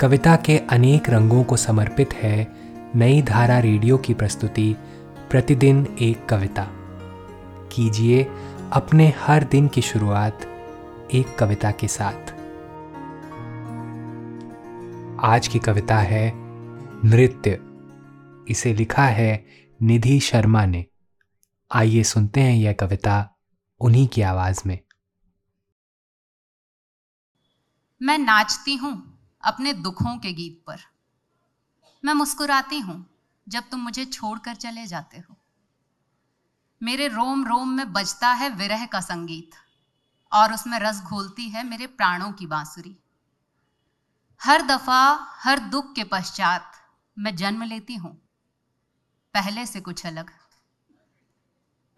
कविता के अनेक रंगों को समर्पित है नई धारा रेडियो की प्रस्तुति, प्रतिदिन एक कविता। कीजिए अपने हर दिन की शुरुआत एक कविता के साथ। आज की कविता है नृत्य। इसे लिखा है निधि शर्मा ने। आइए सुनते हैं यह कविता उन्हीं की आवाज़ में। मैं नाचती हूँ। अपने दुखों के गीत पर। मैं मुस्कुराती हूँ जब तुम मुझे छोड़कर चले जाते हो। मेरे रोम रोम में बजता है विरह का संगीत, और उसमें रस घोलती है मेरे प्राणों की बांसुरी। हर दफ़ा, हर दुख के पश्चात मैं जन्म लेती हूँ। पहले से कुछ अलग।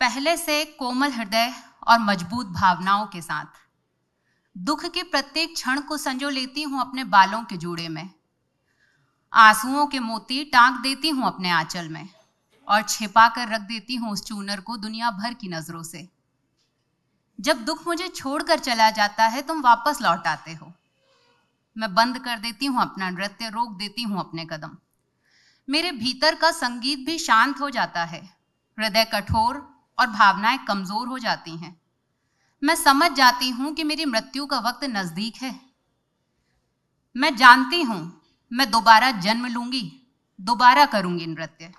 पहले से कोमल हृदय और मज़बूत भावनाओं के साथ। दुख के प्रत्येक क्षण को संजो लेती हूँ अपने बालों के जूड़े में। आंसुओं के मोती टांग देती हूँ अपने आंचल में और छिपा कर रख देती हूँ उस चूनर को दुनिया भर की नज़रों से। जब दुख मुझे छोड़कर चला जाता है, तुम वापस लौट आते हो। मैं बंद कर देती हूँ अपना नृत्य, रोक देती हूँ अपने कदम। मेरे भीतर का संगीत भी शांत हो जाता है। हृदय कठोर और भावनाएँ कमज़ोर हो जाती हैं। मैं समझ जाती हूँ कि मेरी मृत्यु का वक्त नज़दीक है। मैं जानती हूँ, मैं दोबारा जन्म लूँगी, दोबारा करूँगी नृत्य।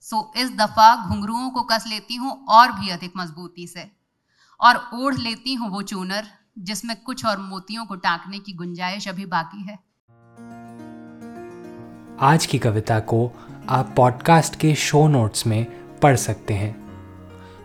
सो इस दफ़ा घुंघरुओं को कस लेती हूँ और भी अधिक मजबूती से। और ओढ़ लेती हूँ वो चूनर, जिसमें कुछ और मोतियों को टाकने की गुंजाइश अभी बाकी है। आज की कविता को आप पॉडकास्ट के शो नोट्स में पढ़ सकते हैं।